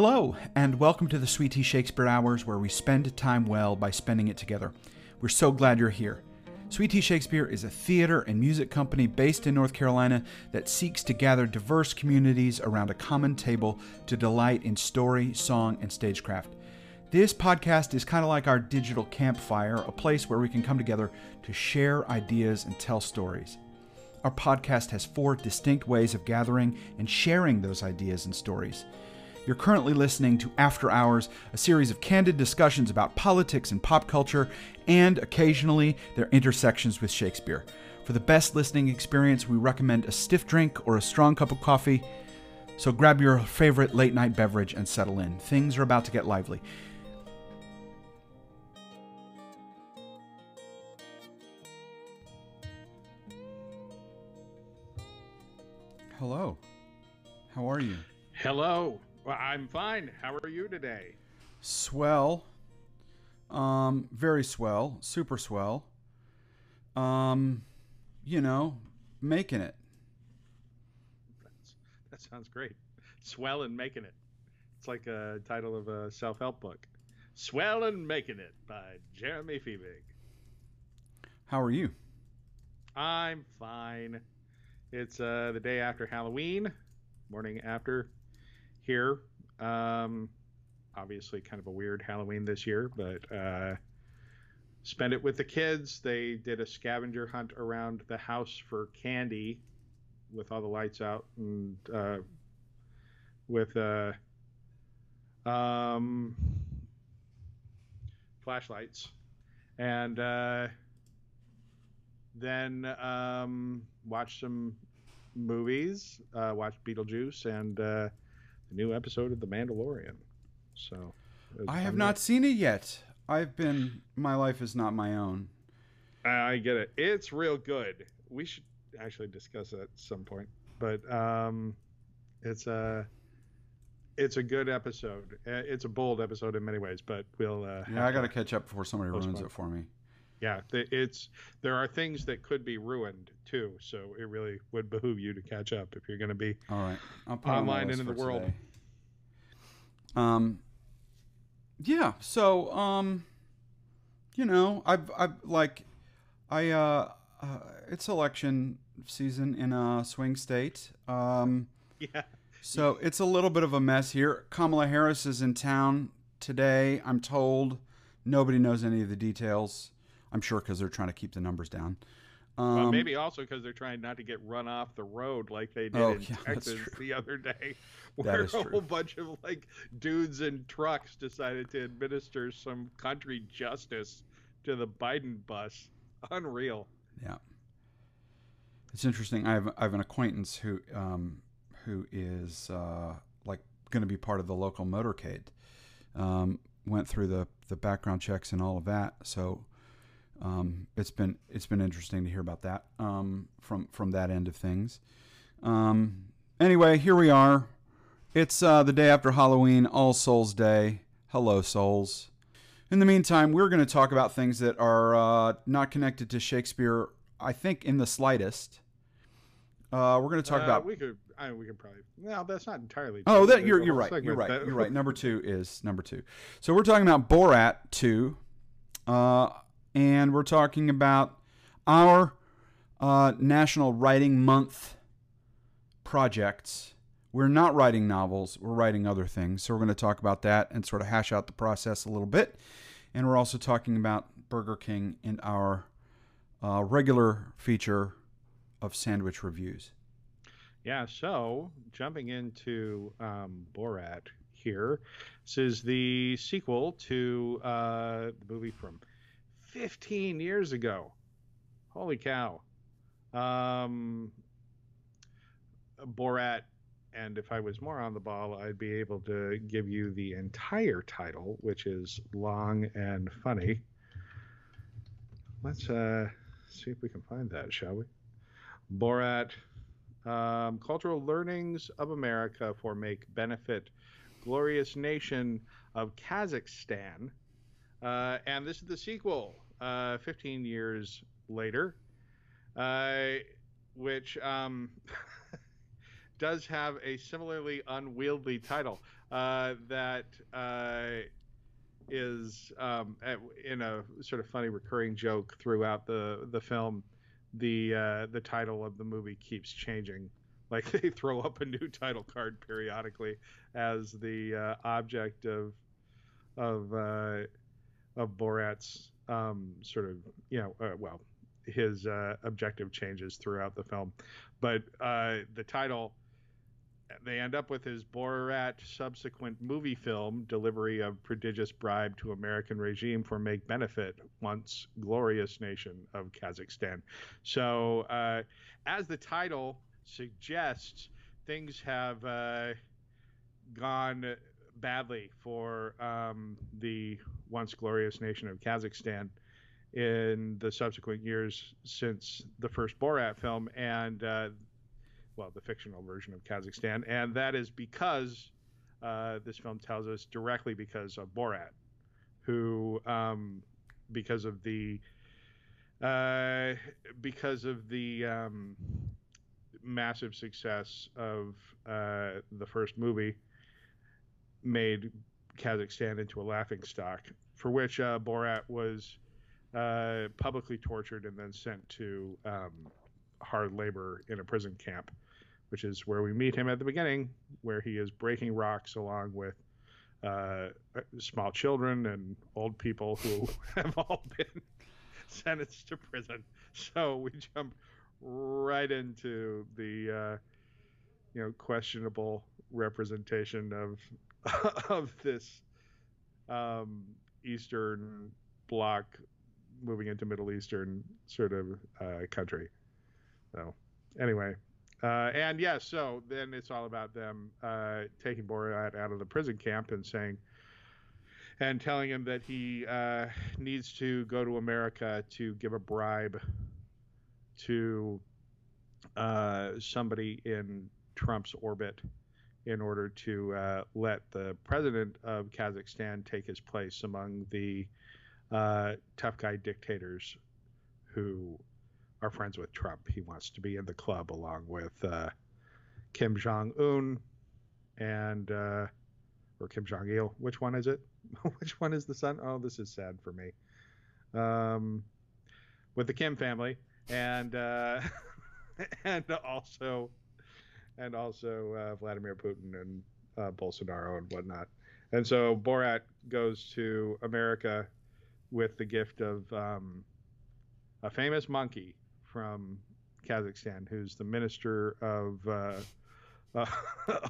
Hello, and welcome to the Sweet Tea Shakespeare Hours, where we spend time well by spending it together. We're so glad you're here. Sweet Tea Shakespeare is a theater and music company based in North Carolina that seeks to gather diverse communities around a common table to delight in story, song, and stagecraft. This podcast is kind of like our digital campfire, a place where we can come together to share ideas and tell stories. Our podcast has four distinct ways of gathering and sharing those ideas and stories. You're currently listening to After Hours, a series of candid discussions about politics and pop culture, and occasionally their intersections with Shakespeare. For the best listening experience, we recommend a stiff drink or a strong cup of coffee. So grab your favorite late night beverage and settle in. Things are about to get lively. Hello. How are you? Hello. Well, I'm fine. How are you today? Swell. Um, very swell. Super swell. Um, you know, making it. That's, that sounds great. Swell and making it. It's like a title of a self-help book. Swell and making it by Jeremy Fiebig. How are you? I'm fine. It's uh, the day after Halloween, morning after here. Um, obviously, kind of a weird Halloween this year, but uh, spend it with the kids. They did a scavenger hunt around the house for candy with all the lights out and uh, with uh, um, flashlights. And uh, then um, watch some movies, uh, watch Beetlejuice and uh, the new episode of The Mandalorian. So I have not seen it yet. I've been my life is not my own. I get it. It's real good. We should actually discuss it at some point. But um, it's a it's a good episode. Uh, It's a bold episode in many ways, but we'll. Uh, Yeah, I got to catch up before somebody ruins it for me. Yeah, it's there are things that could be ruined too, so it really would behoove you to catch up if you're going to be All right, I'll put it on my Online and in the world. today. Um, yeah. So, um, you know, I've, I've like, I, uh, uh, it's election season in a swing state. Um, yeah. so it's a little bit of a mess here. Kamala Harris is in town today. I'm told nobody knows any of the details. I'm sure because they're trying to keep the numbers down. Um, Well, maybe also because they're trying not to get run off the road like they did Oh, in yeah, Texas the other day, where a whole bunch of like dudes in trucks decided to administer some country justice to the Biden bus. Unreal. Yeah. It's interesting. I have I have an acquaintance who um, who is uh, like going to be part of the local motorcade. Um, went through the the background checks and all of that. So um, it's been it's been interesting to hear about that um, from from that end of things. Um, anyway, here we are. It's uh, the day after Halloween, All Souls Day. Hello, souls. In the meantime, we're going to talk about things that are uh, not connected to Shakespeare, I think, in the slightest. Uh, we're going to talk Uh, about. we could. I we could probably. No, that's not entirely. Oh, that you're you're right. You're right. that- You're right. Number two is number two. So we're talking about Borat two, uh, and we're talking about our uh, National Writing Month projects. We're not writing novels. We're writing other things. So we're going to talk about that and sort of hash out the process a little bit. And we're also talking about Burger King in our uh, regular feature of sandwich reviews. Yeah, so jumping into um, Borat here, this is the sequel to uh, the movie from 15 years ago. Holy cow. Um, Borat, and if I was more on the ball, I'd be able to give you the entire title, which is long and funny. Let's uh, see if we can find that, shall we? Borat um, cultural learnings of America for make benefit glorious nation of Kazakhstan. Uh, and this is the sequel, uh, 15 years later, uh, which um, does have a similarly unwieldy title uh, that uh, is um, in a sort of funny recurring joke throughout the the film. The uh, the title of the movie keeps changing. Like they throw up a new title card periodically as the uh, object of of uh, of Borat's um, sort of you know uh, well his uh, objective changes throughout the film, but uh, the title they end up with his Borat subsequent movie film delivery of prodigious bribe to American regime for make benefit once glorious nation of Kazakhstan. So uh, as the title suggests, things have uh, gone badly for um, the once glorious nation of Kazakhstan in the subsequent years since the first Borat film and uh, well the fictional version of Kazakhstan. And that is because uh, this film tells us directly because of Borat who um, because of the uh, because of the um, massive success of uh, the first movie made Kazakhstan into a laughing stock for which uh, Borat was uh, publicly tortured and then sent to um, hard labor in a prison camp, which is where we meet him at the beginning, where he is breaking rocks along with uh, small children and old people who have all been sentenced to prison. So we jump right into the uh, you know questionable representation of of this um, Eastern Bloc moving into Middle Eastern sort of uh, country. So anyway, uh, and yes, yeah, so then it's all about them uh, taking Borat out of the prison camp and saying, and telling him that he uh, needs to go to America to give a bribe to uh, somebody in Trump's orbit in order to uh, let the president of Kazakhstan take his place among the uh, tough guy dictators who are friends with Trump. He wants to be in the club along with uh, Kim Jong Un and uh, or Kim Jong Il. Which one is it? Which one is the son? Oh, this is sad for me. Um, with the Kim family and uh, and also and also uh, Vladimir Putin and uh, Bolsonaro and whatnot. And so Borat goes to America with the gift of um, a famous monkey from Kazakhstan, who's the minister of uh, uh,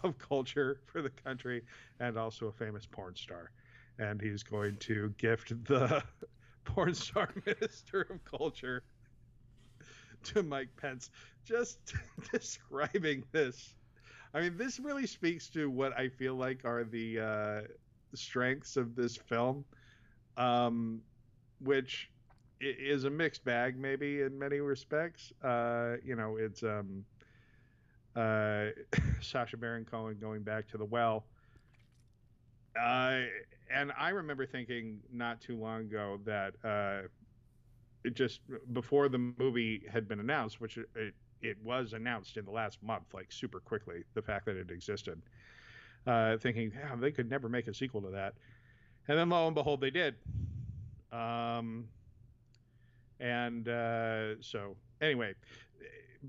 of culture for the country and also a famous porn star. And he's going to gift the porn star minister of culture to Mike Pence. Just describing this. I mean, this really speaks to what I feel like are the uh, strengths of this film um, which is a mixed bag, maybe in many respects. Uh, you know, it's um, uh, Sacha Baron Cohen going back to the well. Uh, and I remember thinking not too long ago that uh, just before the movie had been announced, which it, it was announced in the last month, like super quickly, the fact that it existed, uh, thinking, yeah, they could never make a sequel to that. And then lo and behold, they did. Um, and uh, so, anyway,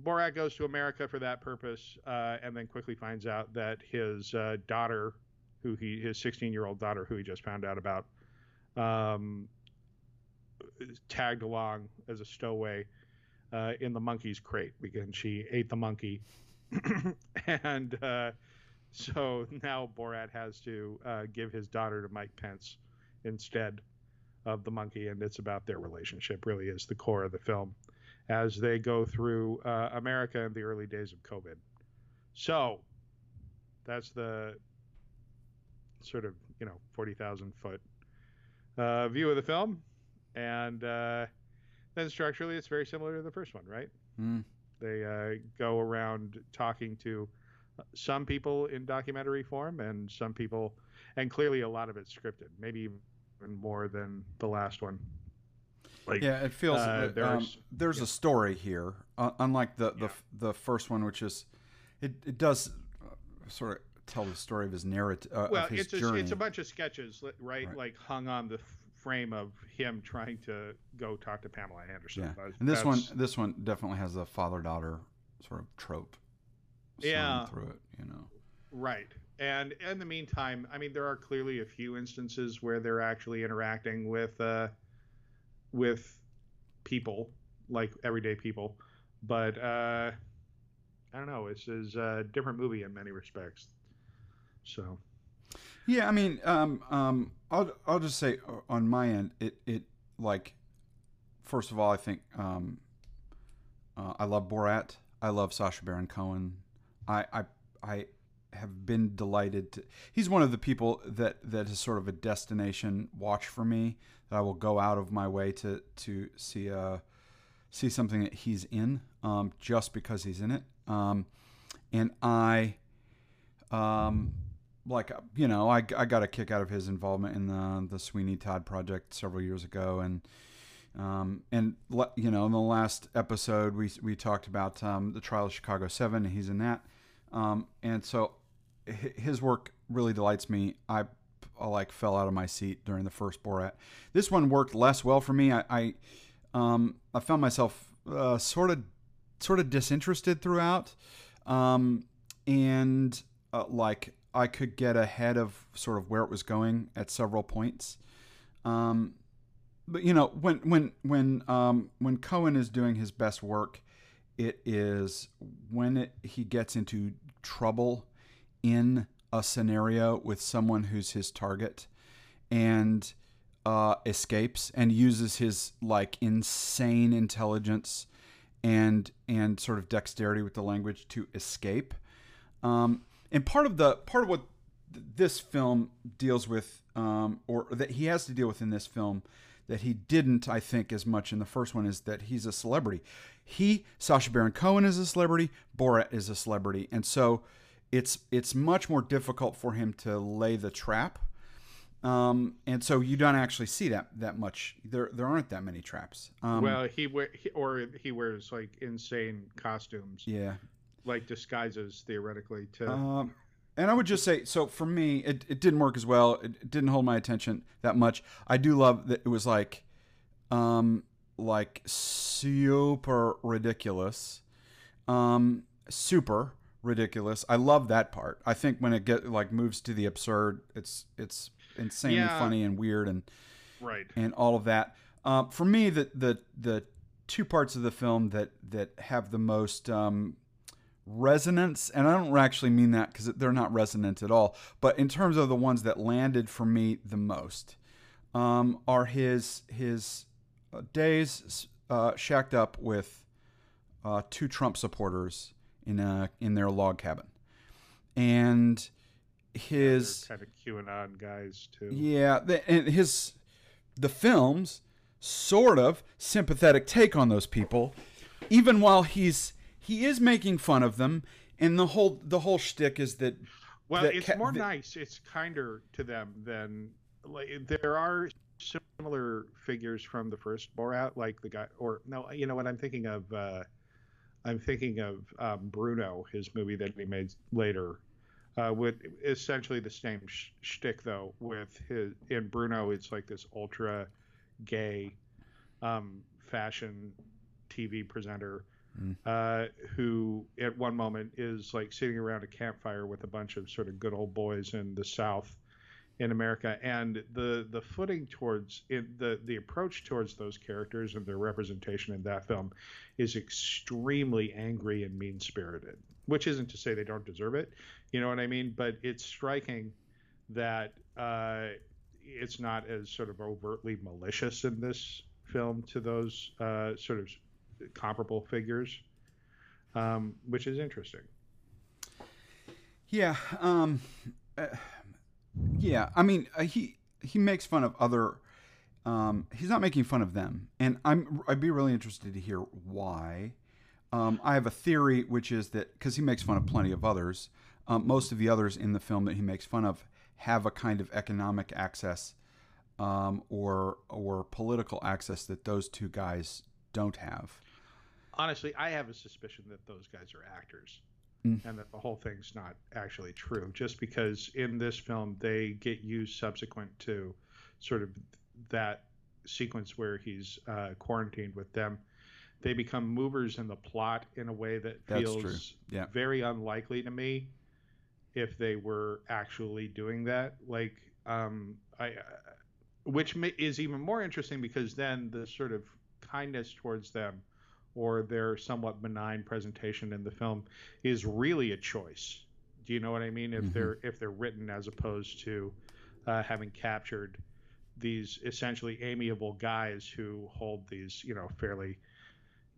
Borat goes to America for that purpose, uh, and then quickly finds out that his uh, daughter, who he his 16 year old daughter, who he just found out about, um, tagged along as a stowaway uh, in the monkey's crate because she ate the monkey, and uh, so now Borat has to uh, give his daughter to Mike Pence instead of the monkey, and it's about their relationship. Really, is the core of the film as they go through uh, America in the early days of COVID. So that's the sort of you know forty thousand foot uh, view of the film, and uh, then structurally it's very similar to the first one, right? Mm. They uh, go around talking to some people in documentary form and some people, and clearly a lot of it's scripted, maybe even more than the last one. Like, yeah, it feels uh, there's, um, there's yeah. a story here, uh, unlike the, the yeah. the first one, which is it it does uh, sort of tell the story of his narrative. Uh, well, of his it's a, it's a bunch of sketches, right? Right. Like hung on the frame of him trying to go talk to Pamela Anderson. yeah, That's- and this one this one definitely has a father daughter sort of trope. Yeah. through it, you know. Right. And in the meantime, I mean, there are clearly a few instances where they're actually interacting with uh, with people, like everyday people. But uh, I don't know. It's, it's a different movie in many respects. So Yeah, I mean, um, um, I'll I'll just say uh, on my end, it it like, first of all, I think um, uh, I love Borat. I love Sacha Baron Cohen. I I I have been delighted to. He's one of the people that that is sort of a destination watch for me. That I will go out of my way to to see uh see something that he's in, um, just because he's in it. Um, and I, um, like you know, I, I got a kick out of his involvement in the the Sweeney Todd project several years ago, and um, and you know, in the last episode we we talked about um, the trial of Chicago Seven. He's in that, um, and so his work really delights me. I, I like fell out of my seat during the first Borat. This one worked less well for me. I I, um, I found myself uh, sort of sort of disinterested throughout, um, and uh, like I could get ahead of sort of where it was going at several points. Um, but you know when when when um, when Cohen is doing his best work, it is when it, he gets into trouble in a scenario with someone who's his target and uh, escapes and uses his like insane intelligence and and sort of dexterity with the language to escape. Um, and part of the part of what th- this film deals with, um, or that he has to deal with in this film, that he didn't, I think, as much in the first one, is that he's a celebrity. He, Sacha Baron Cohen, is a celebrity. Borat is a celebrity, and so it's it's much more difficult for him to lay the trap. Um, and so you don't actually see that that much. There there aren't that many traps. Um, well, he, we- he or he wears like insane costumes, yeah. Like disguises theoretically to. Um, and I would just say, so for me, it, it didn't work as well. It, it didn't hold my attention that much. I do love that it was like, um, like super ridiculous, um, super ridiculous. I love that part. I think when it get like moves to the absurd, it's it's insanely Yeah. funny and weird and right. and all of that. Um, for me, the the the two parts of the film that that have the most um, resonance, and I don't actually mean that because they're not resonant at all, but in terms of the ones that landed for me the most, um, are his his uh, days uh, shacked up with uh, two Trump supporters in a in their log cabin, and his They're kind of QAnon guys too. yeah, the, and his the film's sort of sympathetic take on those people, even while he's he is making fun of them, and the whole the whole shtick is that Well, that it's ca- more that- nice. It's kinder to them than like there are similar figures from the first Borat, like the guy, or no, you know what I'm thinking of. Uh, I'm thinking of um, Bruno, his movie that he made later, uh, with essentially the same sh- shtick though. With his in Bruno, it's like this ultra gay um, fashion TV presenter Mm. uh, who at one moment is like sitting around a campfire with a bunch of sort of good old boys in the South in America, and the the footing towards it, the the approach towards those characters and their representation in that film is extremely angry and mean spirited. Which isn't to say they don't deserve it, you know what I mean? But it's striking that uh, it's not as sort of overtly malicious in this film to those uh, sort of comparable figures, um, which is interesting. yeah, um, uh, yeah. I mean, uh, he he makes fun of other. Um, he's not making fun of them, and I'm I'd be really interested to hear why. Um, I have a theory, which is that because he makes fun of plenty of others, um, most of the others in the film that he makes fun of have a kind of economic access um, or or political access that those two guys don't have. Honestly, I have a suspicion that those guys are actors. mm. and that the whole thing's not actually true. Just because in this film they get used subsequent to sort of that sequence where he's uh, quarantined with them, they become movers in the plot in a way that feels yeah. very unlikely to me if they were actually doing that. Like, um, I, uh, which is even more interesting because then the sort of kindness towards them or their somewhat benign presentation in the film is really a choice. Do you know what I mean? If mm-hmm. they're if they're written as opposed to uh, having captured these essentially amiable guys who hold these you know fairly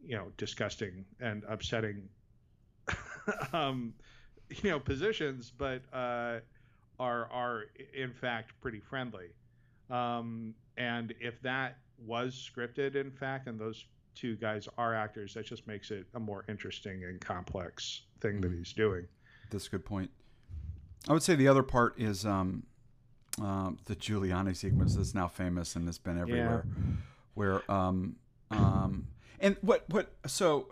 you know disgusting and upsetting um, you know positions, but uh, are are in fact pretty friendly. Um, and if that was scripted, in fact, and those two guys are actors, that just makes it a more interesting and complex thing mm-hmm. that he's doing. That's a good point. I would say the other part is um, uh, the Giuliani sequence that's now famous and has been everywhere. Yeah. Where um, um, and what what so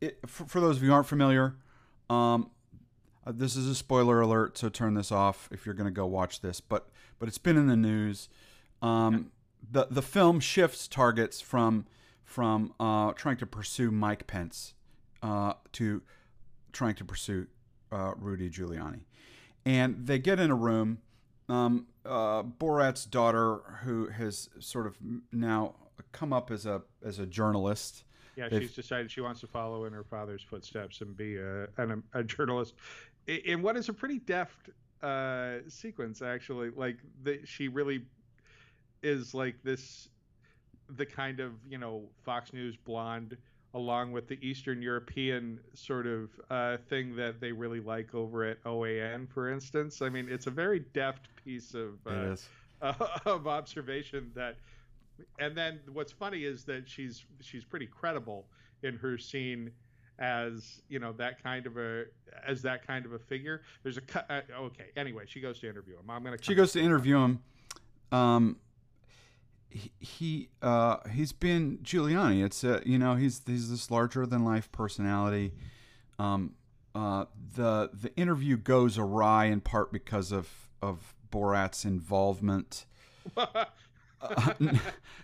it, for, for, those of you who aren't familiar, um, uh, this is a spoiler alert, so turn this off if you're going to go watch this. But but it's been in the news. Um, the the film shifts targets from from uh, trying to pursue Mike Pence uh, to trying to pursue uh, Rudy Giuliani, and they get in a room. Um, uh, Borat's daughter, who has sort of now come up as a as a journalist. Yeah, They've, she's decided she wants to follow in her father's footsteps and be a, a, a journalist in what is a pretty deft uh, sequence, actually. Like the, she really is like this, the kind of you know Fox News blonde, along with the Eastern European sort of uh, thing that they really like over at OAN, for instance. I mean, it's a very deft piece of uh, of observation that and then what's funny is that she's she's pretty credible in her scene as you know that kind of a as that kind of a figure. There's a uh, okay. Anyway, she goes to interview him. I'm gonna. She goes to interview him. Um, he, uh he's been Giuliani. It's uh, you know he's he's this larger than life personality. Um, uh, the the interview goes awry in part because of of Borat's involvement.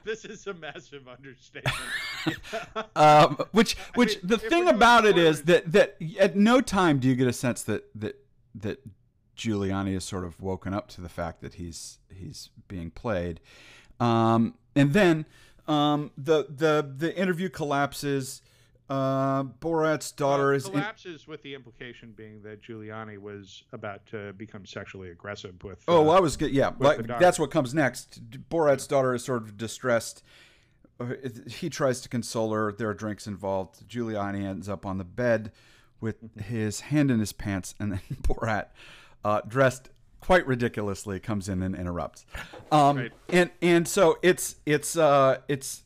this is a massive understatement. um, which, which I mean, the thing about it is that that at no time do you get a sense that that that Giuliani is sort of woken up to the fact that he's he's being played, um, and then um, the the the interview collapses. Uh, Borat's daughter well, is collapses in... with the implication being that Giuliani was about to become sexually aggressive with. Oh, uh, I was good. Yeah, like, that's what comes next. Borat's daughter is sort of distressed. He tries to console her. There are drinks involved. Giuliani ends up on the bed with mm-hmm. his hand in his pants, and then Borat, uh, dressed quite ridiculously, comes in and interrupts. Um, right. And and so it's it's uh, it's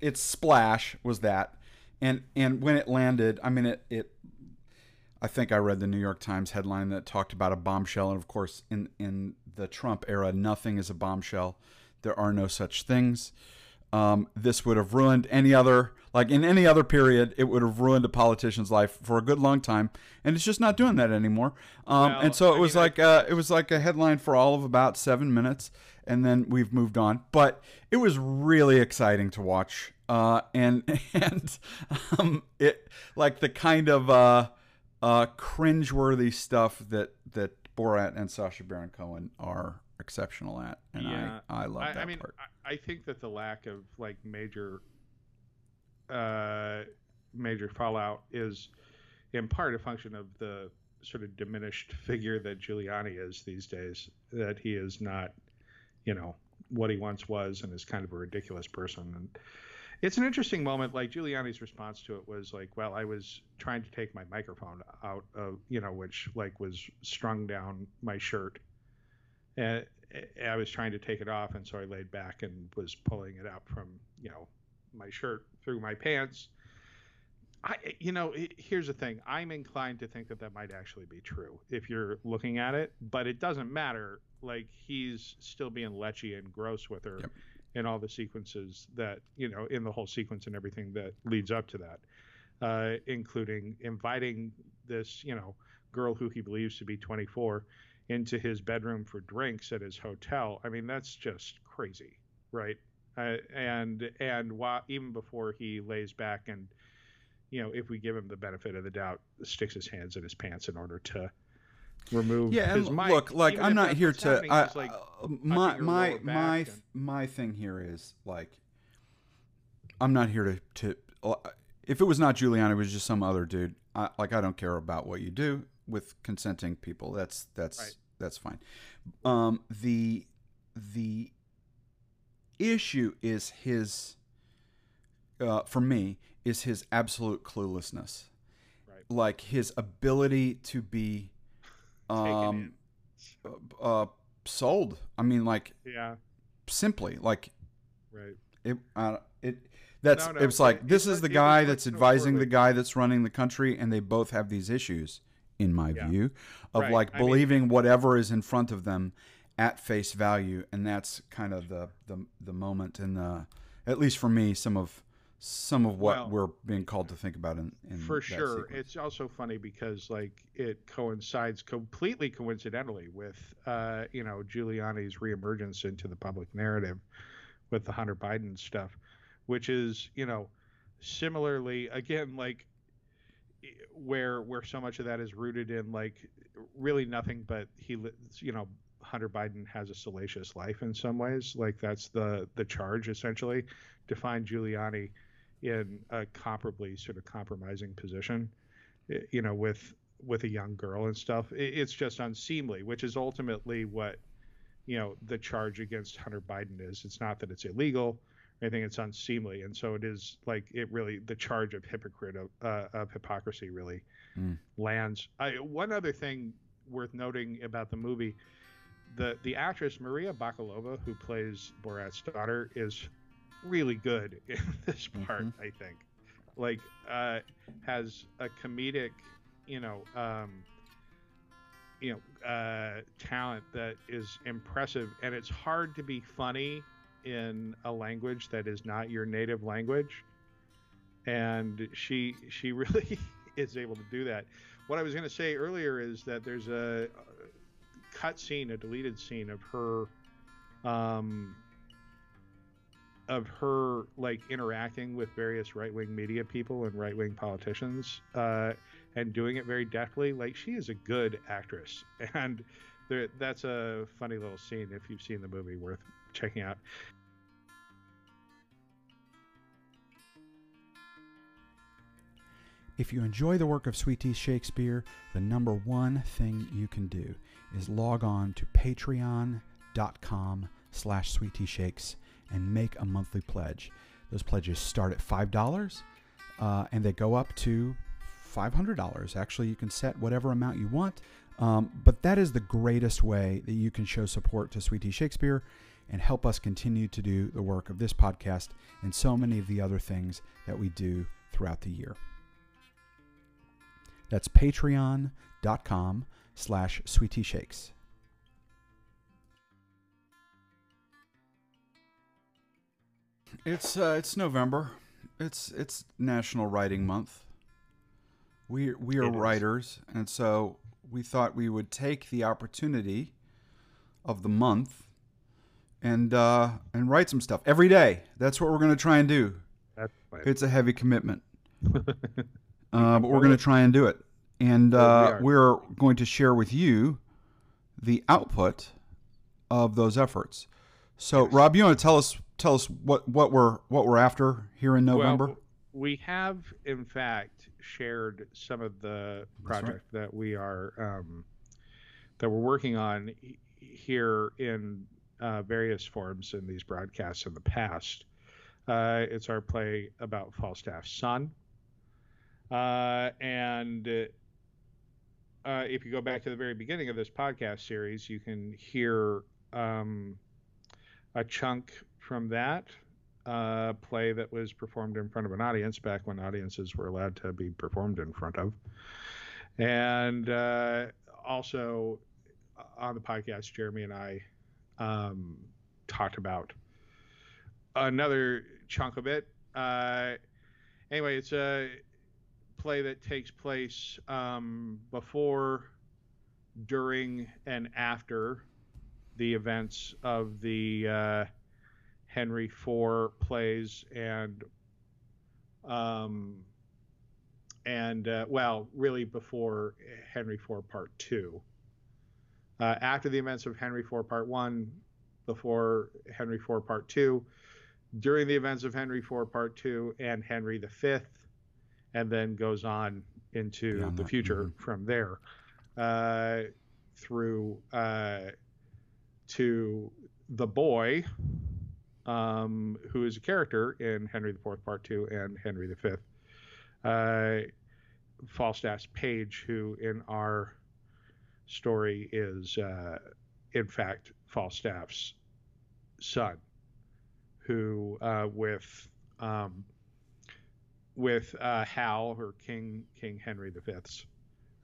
it's splash was that and and when it landed, I mean it it. I think I read the New York Times headline that talked about a bombshell, and of course, in in the Trump era, nothing is a bombshell. There are no such things. Um, this would have ruined any other, like in any other period, it would have ruined a politician's life for a good long time, and it's just not doing that anymore. Um, well, and so it I was mean, like uh, it was like a headline for all of about seven minutes, and then we've moved on. But it was really exciting to watch uh, and and um, it like the kind of uh, uh, cringeworthy stuff that that Borat and Sacha Baron Cohen are exceptional at, and yeah. I I love I, that I mean, part. I think that the lack of like major uh, major fallout is in part a function of the sort of diminished figure that Giuliani is these days. That he is not, you know, what he once was, and is kind of a ridiculous person. And it's an interesting moment. Like Giuliani's response to it was like, "Well, I was trying to take my microphone out of, you know, which like was strung down my shirt, and I was trying to take it off, and so I laid back and was pulling it out from, you know, my shirt through my pants." I, you know, here's the thing. I'm inclined to think that that might actually be true if you're looking at it, but it doesn't matter. Like he's still being lechy and gross with her. Yep in all the sequences that you know in the whole sequence and everything that leads up to that. uh, including inviting this, you know, girl who he believes to be 24 into his bedroom for drinks at his hotel. I mean, that's just crazy, right? Uh, and and while, even before he lays back and you know, if we give him the benefit of the doubt, sticks his hands in his pants in order to remove yeah his and mic. look like Even i'm not here to I, like, uh, my my my and- my thing here is like i'm not here to to uh, if it was not Giuliani, it was just some other dude. I, like I don't care about what you do with consenting people. That's that's Right. that's fine. Um, the the issue is his uh, for me is his absolute cluelessness Right. like his ability to be um uh sold i mean like Yeah, simply like right. it uh, it that's No, no, it's like this is the guy that's advising the guy that's running the country and they both have these issues in my Yeah. view of Right. like I mean- believing whatever is in front of them at face value and that's kind of the the, the moment and the at least for me some of some of what Well- we're being called to think about in, in For sure. sequence. It's also funny because like it coincides completely coincidentally with uh, you know, Giuliani's reemergence into the public narrative with the Hunter Biden stuff, which is, you know, similarly again like where where so much of that is rooted in like really nothing but he you know Hunter Biden has a salacious life in some ways like that's the the charge essentially to find Giuliani in a comparably sort of compromising position you know with with a young girl and stuff it's just unseemly which is ultimately what you know the charge against Hunter Biden is it's not that it's illegal I think it's unseemly, and so it is like it really the charge of hypocrite of, uh, of hypocrisy really Mm. lands. I, one other thing worth noting about the movie, the the actress Maria Bakalova, who plays Borat's daughter, is really good in this part. Mhm. I think, like, uh, has a comedic, you know, um, you know, uh, talent that is impressive, and it's hard to be funny in a language that is not your native language and she she really is able to do that what i was going to say earlier is that there's a cut scene a deleted scene of her um of her like interacting with various right-wing media people and right-wing politicians uh and doing it very deftly like she is a good actress. And there, that's a funny little scene if you've seen the movie worth checking out. If you enjoy the work of Sweet Tea Shakespeare, the number one thing you can do is log on to patreon.com slash Sweet Tea Shakes and make a monthly pledge. Those pledges start at $5 uh, and they go up to $500. Actually, you can set whatever amount you want, um, but that is the greatest way that you can show support to Sweet Tea Shakespeare and help us continue to do the work of this podcast and so many of the other things that we do throughout the year. That's patreon.com slash sweet tea shakes. It's uh, it's November. It's it's National Writing Month. We we are It is. writers, and so we thought we would take the opportunity of the month and uh, and write some stuff every day. That's what we're going to try and do. that's fine. It's a heavy commitment, uh, but we're going to try and do it. And we uh, are. we're going to share with you the output of those efforts. So. Rob, you want to tell us tell us what, what we're what we're after here in November? Well, we have, in fact, shared some of the That's right. project that we are um, that we're working on here in uh, various forms in these broadcasts in the past. Uh, it's our play about Falstaff's son, uh, and uh, if you go back to the very beginning of this podcast series, you can hear um, a chunk from that uh, play that was performed in front of an audience back when audiences were allowed to be performed in front of. And uh, also uh, on the podcast, Jeremy and I um, talked about another chunk of it. Uh, anyway, it's a play that takes place um, before, during, and after the events of the uh, Henry IV plays and um, and uh, well, really before Henry IV Part Two. Uh, after the events of Henry IV Part One, before Henry IV Part Two, during the events of Henry IV Part Two and Henry V, and then goes on into Beyond the future mhm. from there uh, through uh, to the boy, um, who is a character in Henry IV Part Two and Henry V. Uh, Falstaff's page, who in our story is, uh, in fact, Falstaff's son, who uh, with um, with uh, Hal or King King Henry V's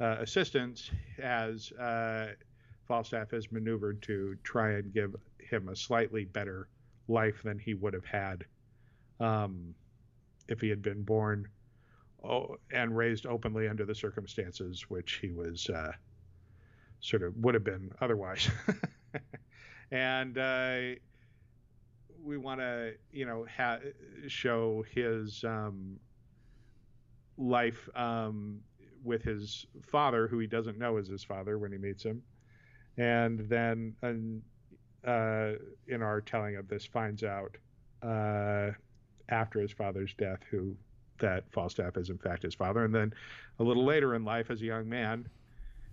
uh, assistance, has uh, Falstaff has maneuvered to try and give him a slightly better life than he would have had um, if he had been born oh, and raised openly under the circumstances which he was uh, sort of would have been otherwise. and uh, we want to, you know, ha- show his um, life um, with his father, who he doesn't know is his father when he meets him, and then uh, in our telling of this finds out uh, after his father's death who that Falstaff is in fact his father, and then a little later in life as a young man,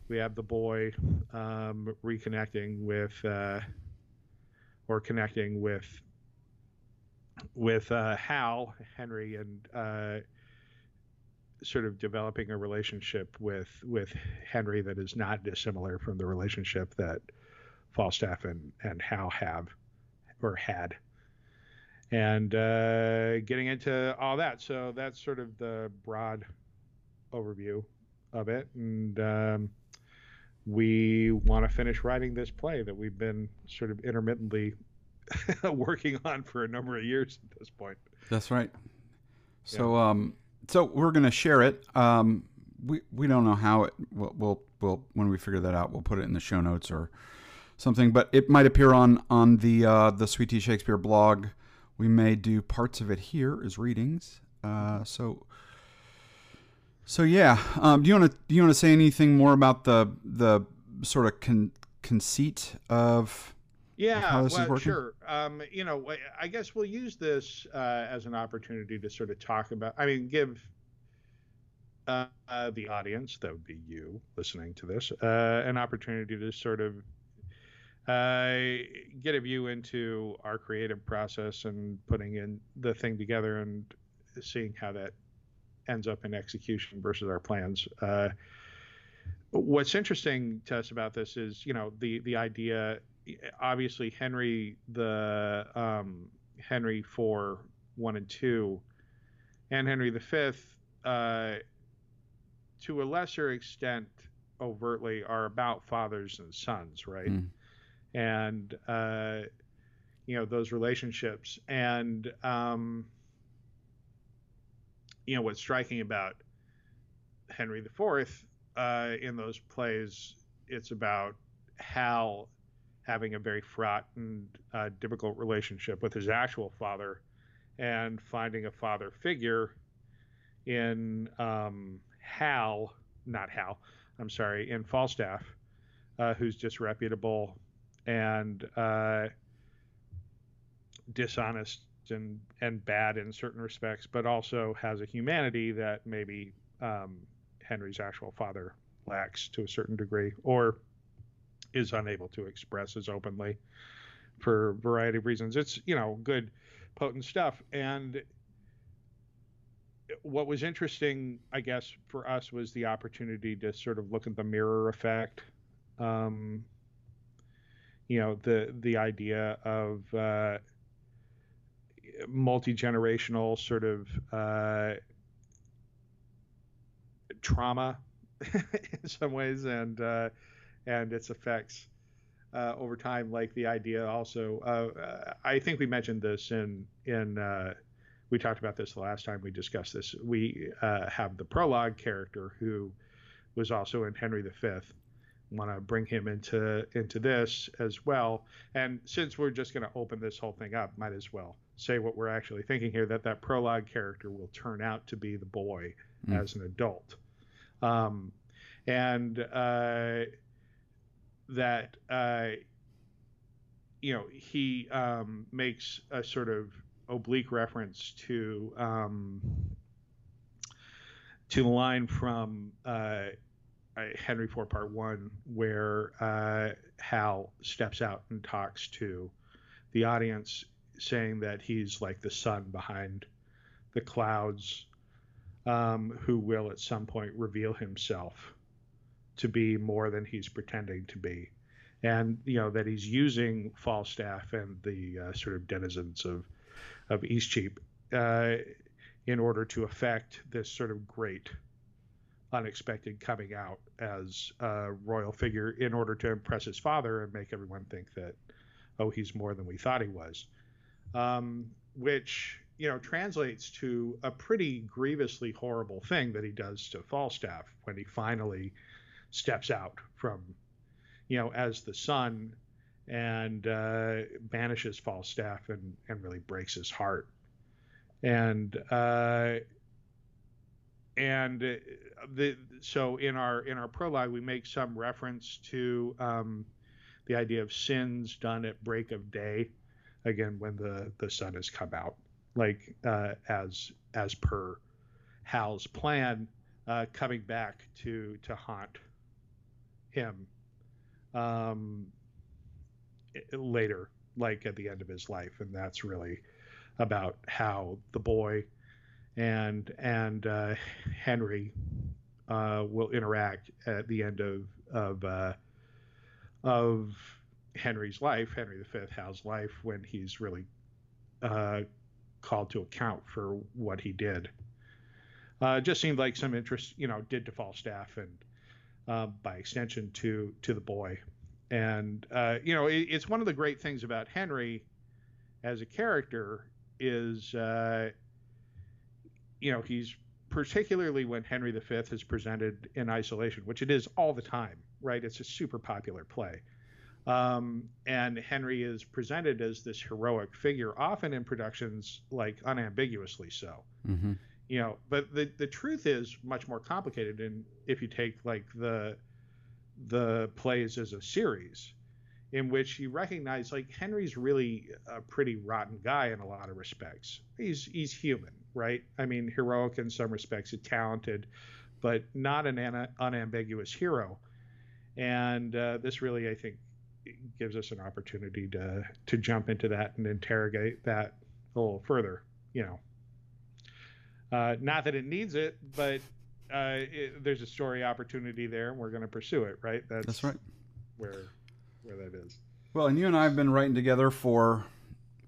we have the boy um, reconnecting with uh, or connecting with with uh, Hal Henry and uh, sort of developing a relationship with with Henry that is not dissimilar from the relationship that Falstaff and and Hal have or had and uh, getting into all that. So that's sort of the broad overview of it. And um, we want to finish writing this play that we've been sort of intermittently working on for a number of years at this point. That's right. So, um, so we're gonna share it. Um, we we don't know how it. We'll, we'll we'll when we figure that out, we'll put it in the show notes or something. But it might appear on on the uh, the Sweet Tea Shakespeare blog. We may do parts of it here as readings. Uh, so. So yeah, um, do you want to do you want to say anything more about the the sort of con- conceit of Yeah, how this is well, sure. Um, you know, I- I guess we'll use this uh, as an opportunity to sort of talk about. I mean, give uh, uh, the audience, that would be you listening to this, uh, an opportunity to sort of uh, get a view into our creative process and putting in the thing together and seeing how that ends up in execution versus our plans. Uh, what's interesting to us about this is, you know, the the idea. Obviously, Henry the um, Henry four one and two, and Henry the fifth, uh, to a lesser extent, overtly are about fathers and sons, right? Mm. And uh, you know those relationships, and um, you know what's striking about Henry the Fourth uh, in those plays, it's about Hal having a very fraught and uh, difficult relationship with his actual father, and finding a father figure in um, Hal, not Hal, I'm sorry, in Falstaff, uh, who's disreputable and uh, dishonest and and bad in certain respects, but also has a humanity that maybe um, Henry's actual father lacks to a certain degree, or is unable to express as openly for a variety of reasons. It's you know good, potent stuff. And what was interesting, I guess, for us was the opportunity to sort of look at the mirror effect. Um, you know the the idea of uh, multi generational sort of uh, trauma in some ways, and uh, and its effects uh, over time. Like the idea also, uh, I think we mentioned this in in uh, we talked about this the last time we discussed this. We uh, have the prologue character who was also in Henry V. Want to bring him into into this as well. And since we're just going to open this whole thing up, might as well say what we're actually thinking here. That that prologue character will turn out to be the boy mm. as an adult, um, and uh, that uh, you know he um, makes a sort of oblique reference to um, to the line from uh, Henry IV Part One, where uh, Hal steps out and talks to the audience, saying that he's like the sun behind the clouds, um, who will at some point reveal himself to be more than he's pretending to be, and you know that he's using Falstaff and the uh, sort of denizens of of Eastcheap uh, in order to effect this sort of great unexpected coming out as a royal figure in order to impress his father and make everyone think that oh he's more than we thought he was. Um, which you know translates to a pretty grievously horrible thing that he does to falstaff when he finally steps out from you know as the son and uh, banishes Falstaff and, and really breaks his heart. And uh, and the so in our in our prologue we make some reference to um, the idea of sins done at break of day, again when the the sun has come out, like uh, as as per Hal's plan, uh, coming back to to haunt him. Um, later, like at the end of his life, and that's really about how the boy and and uh, Henry uh, will interact at the end of of uh, of Henry's life, Henry V, Hal's life, when he's really uh, called to account for what he did. Uh, just seemed like some interest, you know, did to Falstaff and uh, by extension to to the boy and uh, you know it, it's one of the great things about Henry as a character is uh, you know he's particularly when Henry V is presented in isolation, which it is all the time, right? It's a super popular play. Um, and Henry is presented as this heroic figure, often in productions like unambiguously so. Mm-hmm. You know, but the the truth is much more complicated. And if you take like the the plays as a series in which you recognize like Henry's really a pretty rotten guy in a lot of respects. He's he's human, right? I mean, heroic in some respects, talented, but not an ana- unambiguous hero. And uh, this really, I think, gives us an opportunity to to jump into that and interrogate that a little further. You know, uh, not that it needs it, but uh, it, there's a story opportunity there, and we're going to pursue it. Right? That's, That's right. Where where that is. Well, and you and I have been writing together for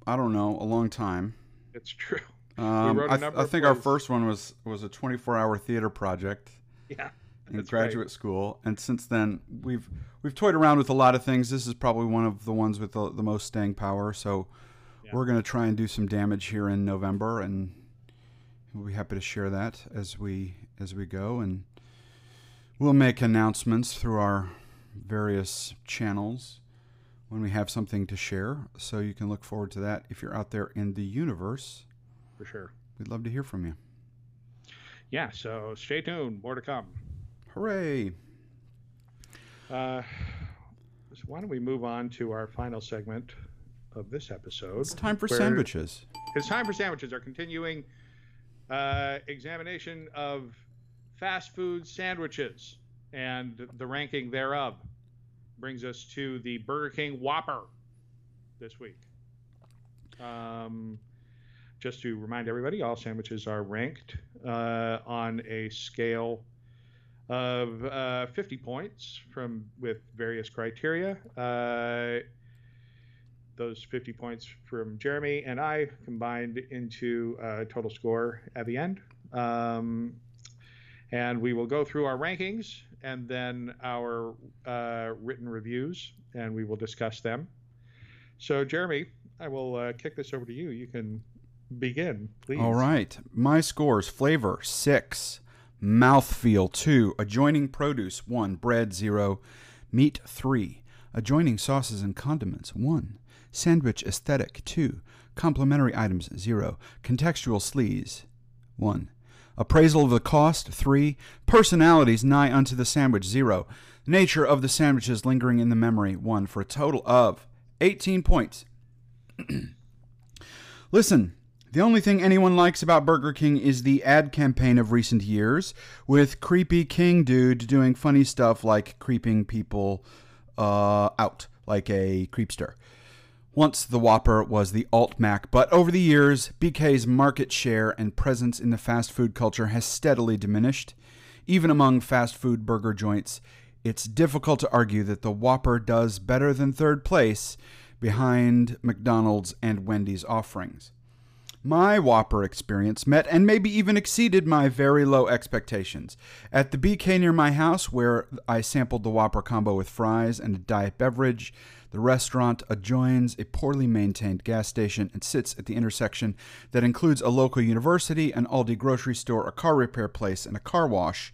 I don't know a long time. It's true. Um, I, th- I think our first one was was a 24 hour theater project. Yeah. In graduate right. school, and since then we've we've toyed around with a lot of things. This is probably one of the ones with the, the most staying power. So yeah. we're going to try and do some damage here in November, and we'll be happy to share that as we as we go, and we'll make announcements through our various channels when we have something to share. So you can look forward to that if you're out there in the universe. For sure. We'd love to hear from you. Yeah, so stay tuned. More to come. Hooray. Uh, so why don't we move on to our final segment of this episode? It's time for sandwiches. It's time for sandwiches. Our continuing uh, examination of fast food sandwiches and the ranking thereof brings us to the Burger King Whopper this week. Um, just to remind everybody, all sandwiches are ranked uh, on a scale of uh, 50 points from with various criteria. Uh, those 50 points from Jeremy and I combined into a total score at the end. Um, and we will go through our rankings and then our uh, written reviews, and we will discuss them. So, Jeremy, I will uh, kick this over to you. You can begin, please. All right. My scores flavor, six. Mouthfeel, two. Adjoining produce, one. Bread, zero. Meat, three. Adjoining sauces and condiments, one. Sandwich aesthetic, two. Complementary items, zero. Contextual sleaze, one. Appraisal of the cost, three. Personalities nigh unto the sandwich, zero. Nature of the sandwiches lingering in the memory, one. For a total of 18 points. Listen, the only thing anyone likes about Burger King is the ad campaign of recent years, with creepy King dude doing funny stuff like creeping people uh, out, like a creepster. Once the Whopper was the alt Mac, but over the years, BK's market share and presence in the fast food culture has steadily diminished. Even among fast food burger joints, it's difficult to argue that the Whopper does better than third place behind McDonald's and Wendy's offerings. My Whopper experience met and maybe even exceeded my very low expectations. At the BK near my house, where I sampled the Whopper combo with fries and a diet beverage, the restaurant adjoins a poorly maintained gas station and sits at the intersection that includes a local university, an Aldi grocery store, a car repair place, and a car wash.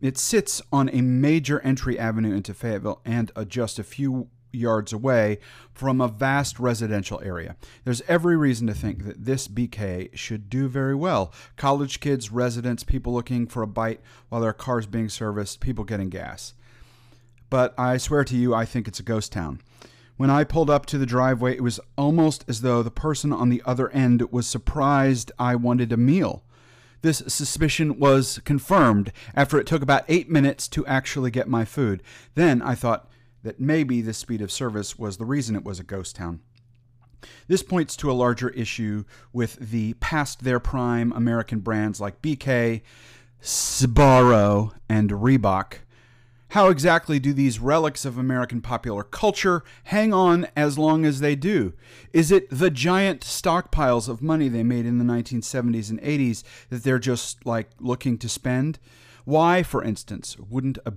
It sits on a major entry avenue into Fayetteville and a just a few yards away from a vast residential area. There's every reason to think that this BK should do very well. College kids, residents, people looking for a bite while their car's being serviced, people getting gas. But I swear to you, I think it's a ghost town. When I pulled up to the driveway, it was almost as though the person on the other end was surprised I wanted a meal. This suspicion was confirmed after it took about eight minutes to actually get my food. Then I thought, that maybe the speed of service was the reason it was a ghost town. This points to a larger issue with the past their prime American brands like BK, Sbarro, and Reebok. How exactly do these relics of American popular culture hang on as long as they do? Is it the giant stockpiles of money they made in the 1970s and 80s that they're just like looking to spend? Why, for instance, wouldn't a,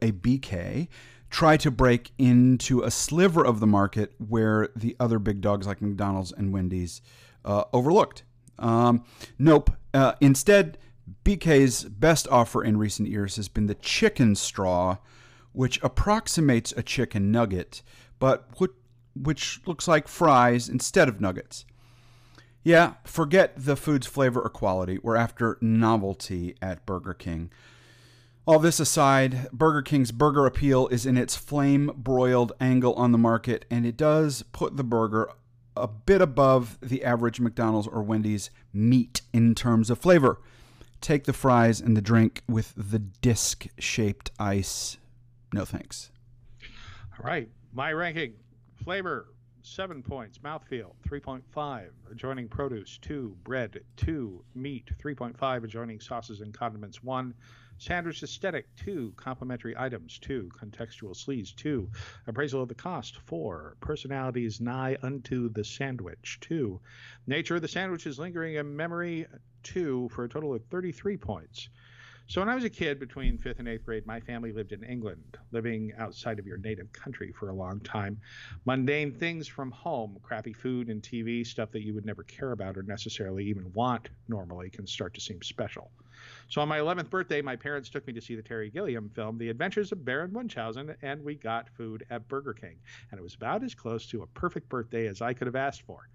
a BK try to break into a sliver of the market where the other big dogs like McDonald's and Wendy's uh, overlooked. Um, nope. Uh, instead, BK's best offer in recent years has been the chicken straw, which approximates a chicken nugget, but which looks like fries instead of nuggets. Yeah, forget the food's flavor or quality. We're after novelty at Burger King. All this aside, Burger King's burger appeal is in its flame broiled angle on the market, and it does put the burger a bit above the average McDonald's or Wendy's meat in terms of flavor. Take the fries and the drink with the disc shaped ice. No thanks. All right. My ranking flavor, seven points. Mouthfeel, 3.5. Adjoining produce, two. Bread, two. Meat, 3.5. Adjoining sauces and condiments, one. Sandwich aesthetic, two. Complementary items, two. Contextual sleeves, two. Appraisal of the cost, four. Personalities nigh unto the sandwich, two. Nature of the sandwich is lingering in memory, two, for a total of 33 points. So, when I was a kid between fifth and eighth grade, my family lived in England, living outside of your native country for a long time. Mundane things from home, crappy food and TV, stuff that you would never care about or necessarily even want normally, can start to seem special. So on my 11th birthday, my parents took me to see the Terry Gilliam film, The Adventures of Baron Munchausen, and we got food at Burger King. And it was about as close to a perfect birthday as I could have asked for.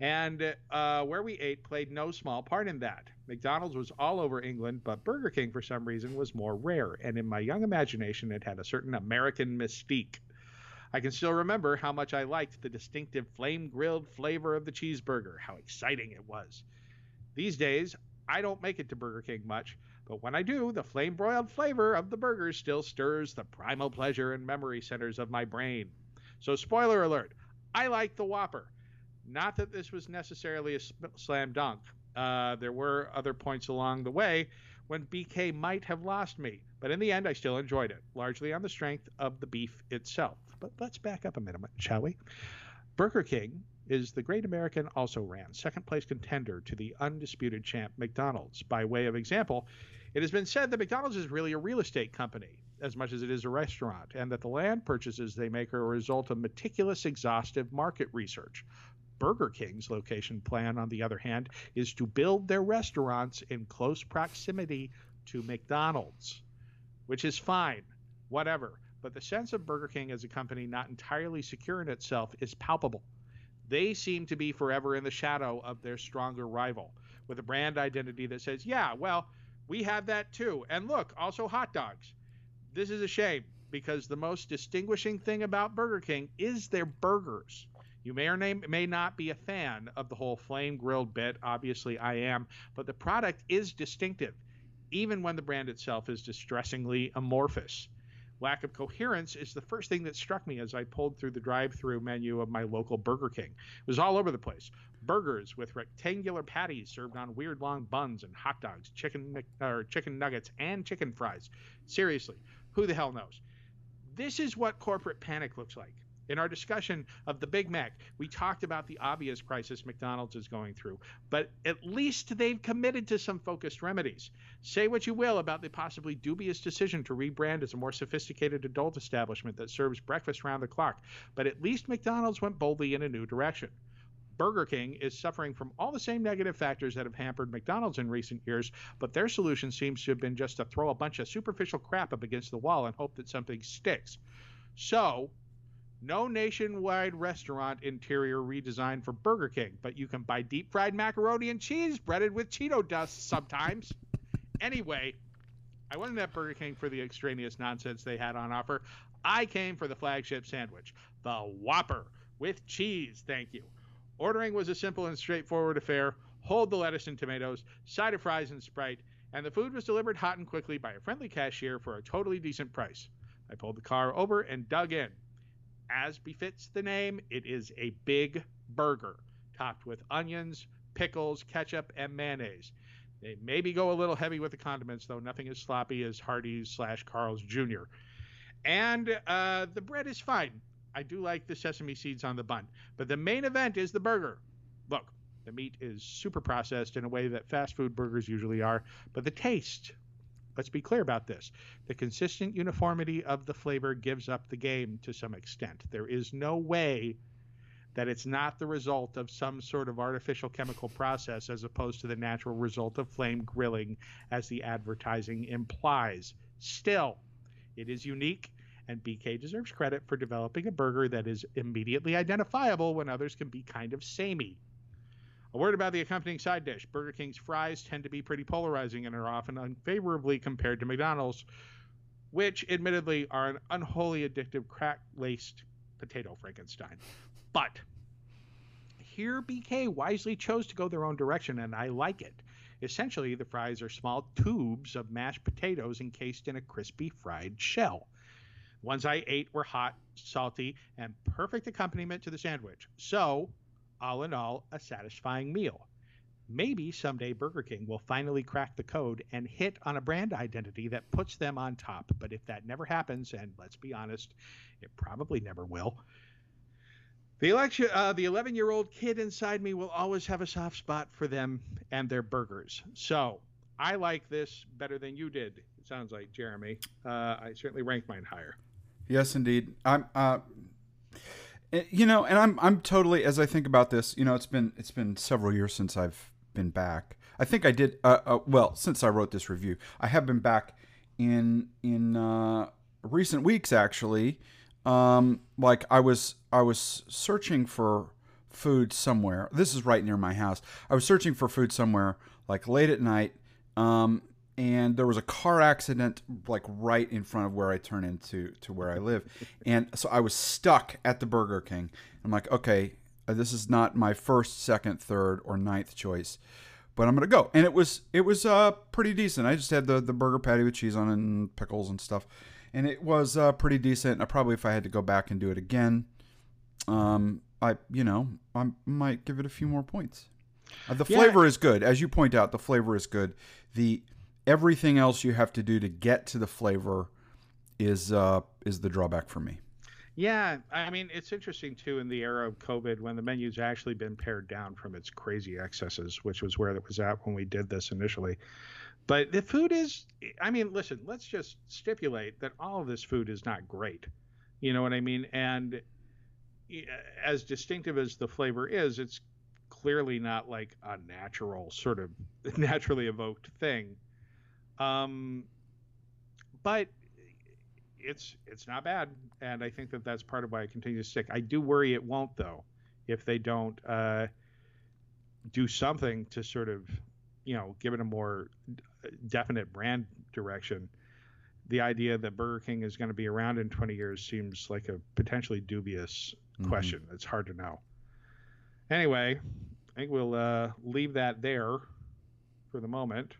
And uh, where we ate played no small part in that. McDonald's was all over England, but Burger King, for some reason, was more rare. And in my young imagination, it had a certain American mystique. I can still remember how much I liked the distinctive flame grilled flavor of the cheeseburger, how exciting it was. These days, I don't make it to Burger King much, but when I do, the flame broiled flavor of the burgers still stirs the primal pleasure and memory centers of my brain. So, spoiler alert, I like the Whopper. Not that this was necessarily a slam dunk. Uh, there were other points along the way when BK might have lost me, but in the end, I still enjoyed it, largely on the strength of the beef itself. But let's back up a minute, shall we? Burger King is the Great American also ran second place contender to the undisputed champ McDonald's. By way of example, it has been said that McDonald's is really a real estate company as much as it is a restaurant, and that the land purchases they make are a result of meticulous, exhaustive market research. Burger King's location plan, on the other hand, is to build their restaurants in close proximity to McDonald's, which is fine, whatever. But the sense of Burger King as a company not entirely secure in itself is palpable. They seem to be forever in the shadow of their stronger rival, with a brand identity that says, yeah, well, we have that too. And look, also hot dogs. This is a shame because the most distinguishing thing about Burger King is their burgers. You may or may not be a fan of the whole flame grilled bit. Obviously, I am. But the product is distinctive, even when the brand itself is distressingly amorphous. Lack of coherence is the first thing that struck me as I pulled through the drive through menu of my local Burger King. It was all over the place burgers with rectangular patties served on weird long buns and hot dogs, chicken or chicken nuggets and chicken fries. Seriously, who the hell knows? This is what corporate panic looks like. In our discussion of the Big Mac, we talked about the obvious crisis McDonald's is going through, but at least they've committed to some focused remedies. Say what you will about the possibly dubious decision to rebrand as a more sophisticated adult establishment that serves breakfast round the clock, but at least McDonald's went boldly in a new direction. Burger King is suffering from all the same negative factors that have hampered McDonald's in recent years, but their solution seems to have been just to throw a bunch of superficial crap up against the wall and hope that something sticks. So, no nationwide restaurant interior redesign for Burger King, but you can buy deep fried macaroni and cheese breaded with Cheeto dust sometimes. anyway, I wasn't at Burger King for the extraneous nonsense they had on offer. I came for the flagship sandwich, the Whopper with cheese, thank you. Ordering was a simple and straightforward affair. Hold the lettuce and tomatoes, side of fries and Sprite, and the food was delivered hot and quickly by a friendly cashier for a totally decent price. I pulled the car over and dug in as befits the name, it is a big burger topped with onions, pickles, ketchup, and mayonnaise. They maybe go a little heavy with the condiments, though nothing as sloppy as Hardee's slash Carl's Jr. And uh, the bread is fine. I do like the sesame seeds on the bun. But the main event is the burger. Look, the meat is super processed in a way that fast food burgers usually are, but the taste, Let's be clear about this. The consistent uniformity of the flavor gives up the game to some extent. There is no way that it's not the result of some sort of artificial chemical process as opposed to the natural result of flame grilling, as the advertising implies. Still, it is unique, and BK deserves credit for developing a burger that is immediately identifiable when others can be kind of samey. A word about the accompanying side dish. Burger King's fries tend to be pretty polarizing and are often unfavorably compared to McDonald's, which admittedly are an unholy addictive crack laced potato Frankenstein. But here BK wisely chose to go their own direction, and I like it. Essentially, the fries are small tubes of mashed potatoes encased in a crispy fried shell. The ones I ate were hot, salty, and perfect accompaniment to the sandwich. So, all in all, a satisfying meal. Maybe someday Burger King will finally crack the code and hit on a brand identity that puts them on top. But if that never happens, and let's be honest, it probably never will, the election, uh, the 11 year old kid inside me will always have a soft spot for them and their burgers. So I like this better than you did. It sounds like Jeremy. Uh, I certainly rank mine higher. Yes, indeed. I'm. Uh, you know, and I'm I'm totally as I think about this. You know, it's been it's been several years since I've been back. I think I did uh, uh, well since I wrote this review. I have been back in in uh, recent weeks actually. Um, like I was I was searching for food somewhere. This is right near my house. I was searching for food somewhere like late at night. Um, and there was a car accident like right in front of where I turn into to where I live, and so I was stuck at the Burger King. I'm like, okay, uh, this is not my first, second, third, or ninth choice, but I'm gonna go. And it was it was uh pretty decent. I just had the the burger patty with cheese on it and pickles and stuff, and it was uh, pretty decent. I probably if I had to go back and do it again, um, I you know I might give it a few more points. Uh, the flavor yeah. is good, as you point out. The flavor is good. The everything else you have to do to get to the flavor is uh, is the drawback for me. Yeah, I mean it's interesting too in the era of COVID when the menu's actually been pared down from its crazy excesses, which was where it was at when we did this initially. But the food is, I mean, listen, let's just stipulate that all of this food is not great. You know what I mean? And as distinctive as the flavor is, it's clearly not like a natural sort of naturally evoked thing. Um, but it's it's not bad, and I think that that's part of why I continue to stick. I do worry it won't though, if they don't uh, do something to sort of, you know, give it a more definite brand direction. The idea that Burger King is going to be around in 20 years seems like a potentially dubious mm-hmm. question. It's hard to know. Anyway, I think we'll uh, leave that there for the moment.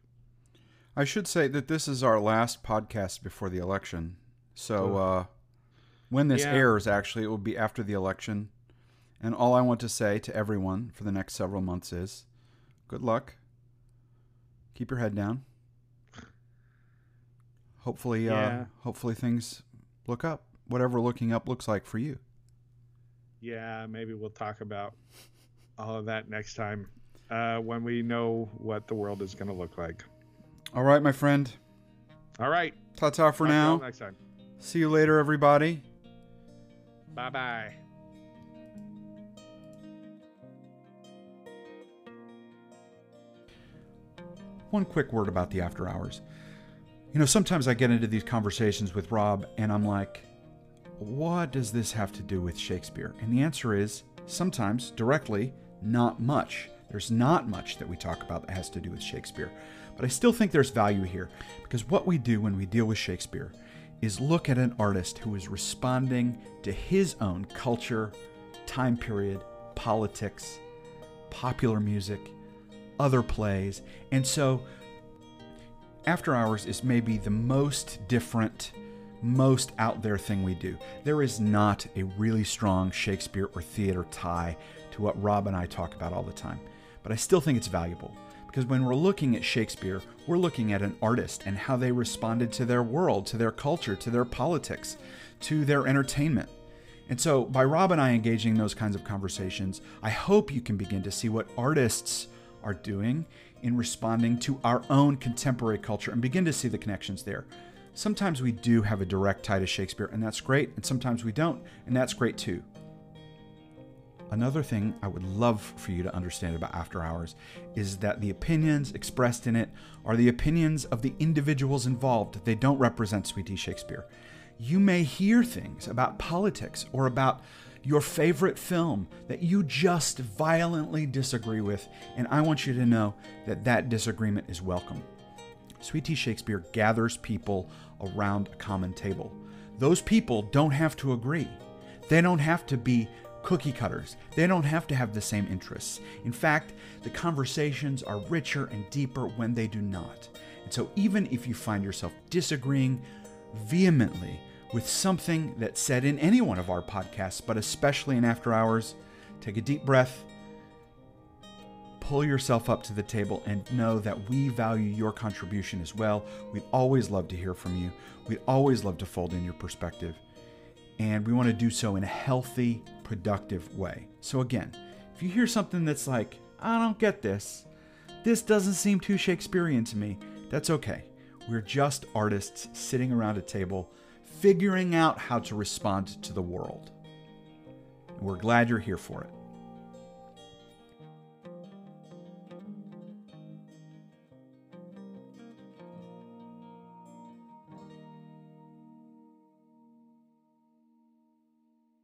I should say that this is our last podcast before the election. So uh, when this yeah. airs, actually, it will be after the election. And all I want to say to everyone for the next several months is good luck. Keep your head down. Hopefully, uh, yeah. uh, hopefully things look up. Whatever looking up looks like for you. Yeah, maybe we'll talk about all of that next time uh, when we know what the world is going to look like. All right, my friend. All right. Ta ta for now. Next time. See you later, everybody. Bye bye. One quick word about the after hours. You know, sometimes I get into these conversations with Rob and I'm like, what does this have to do with Shakespeare? And the answer is sometimes directly, not much. There's not much that we talk about that has to do with Shakespeare. But I still think there's value here because what we do when we deal with Shakespeare is look at an artist who is responding to his own culture, time period, politics, popular music, other plays. And so, After Hours is maybe the most different, most out there thing we do. There is not a really strong Shakespeare or theater tie to what Rob and I talk about all the time, but I still think it's valuable. Because when we're looking at Shakespeare, we're looking at an artist and how they responded to their world, to their culture, to their politics, to their entertainment. And so, by Rob and I engaging in those kinds of conversations, I hope you can begin to see what artists are doing in responding to our own contemporary culture and begin to see the connections there. Sometimes we do have a direct tie to Shakespeare, and that's great, and sometimes we don't, and that's great too. Another thing I would love for you to understand about After Hours is that the opinions expressed in it are the opinions of the individuals involved. They don't represent Sweet Tea Shakespeare. You may hear things about politics or about your favorite film that you just violently disagree with, and I want you to know that that disagreement is welcome. Sweet Shakespeare gathers people around a common table. Those people don't have to agree. They don't have to be cookie cutters. They don't have to have the same interests. In fact, the conversations are richer and deeper when they do not. And so, even if you find yourself disagreeing vehemently with something that's said in any one of our podcasts, but especially in After Hours, take a deep breath, pull yourself up to the table, and know that we value your contribution as well. We'd always love to hear from you. We'd always love to fold in your perspective and we want to do so in a healthy, productive way. So, again, if you hear something that's like, I don't get this, this doesn't seem too Shakespearean to me, that's okay. We're just artists sitting around a table figuring out how to respond to the world. we're glad you're here for it.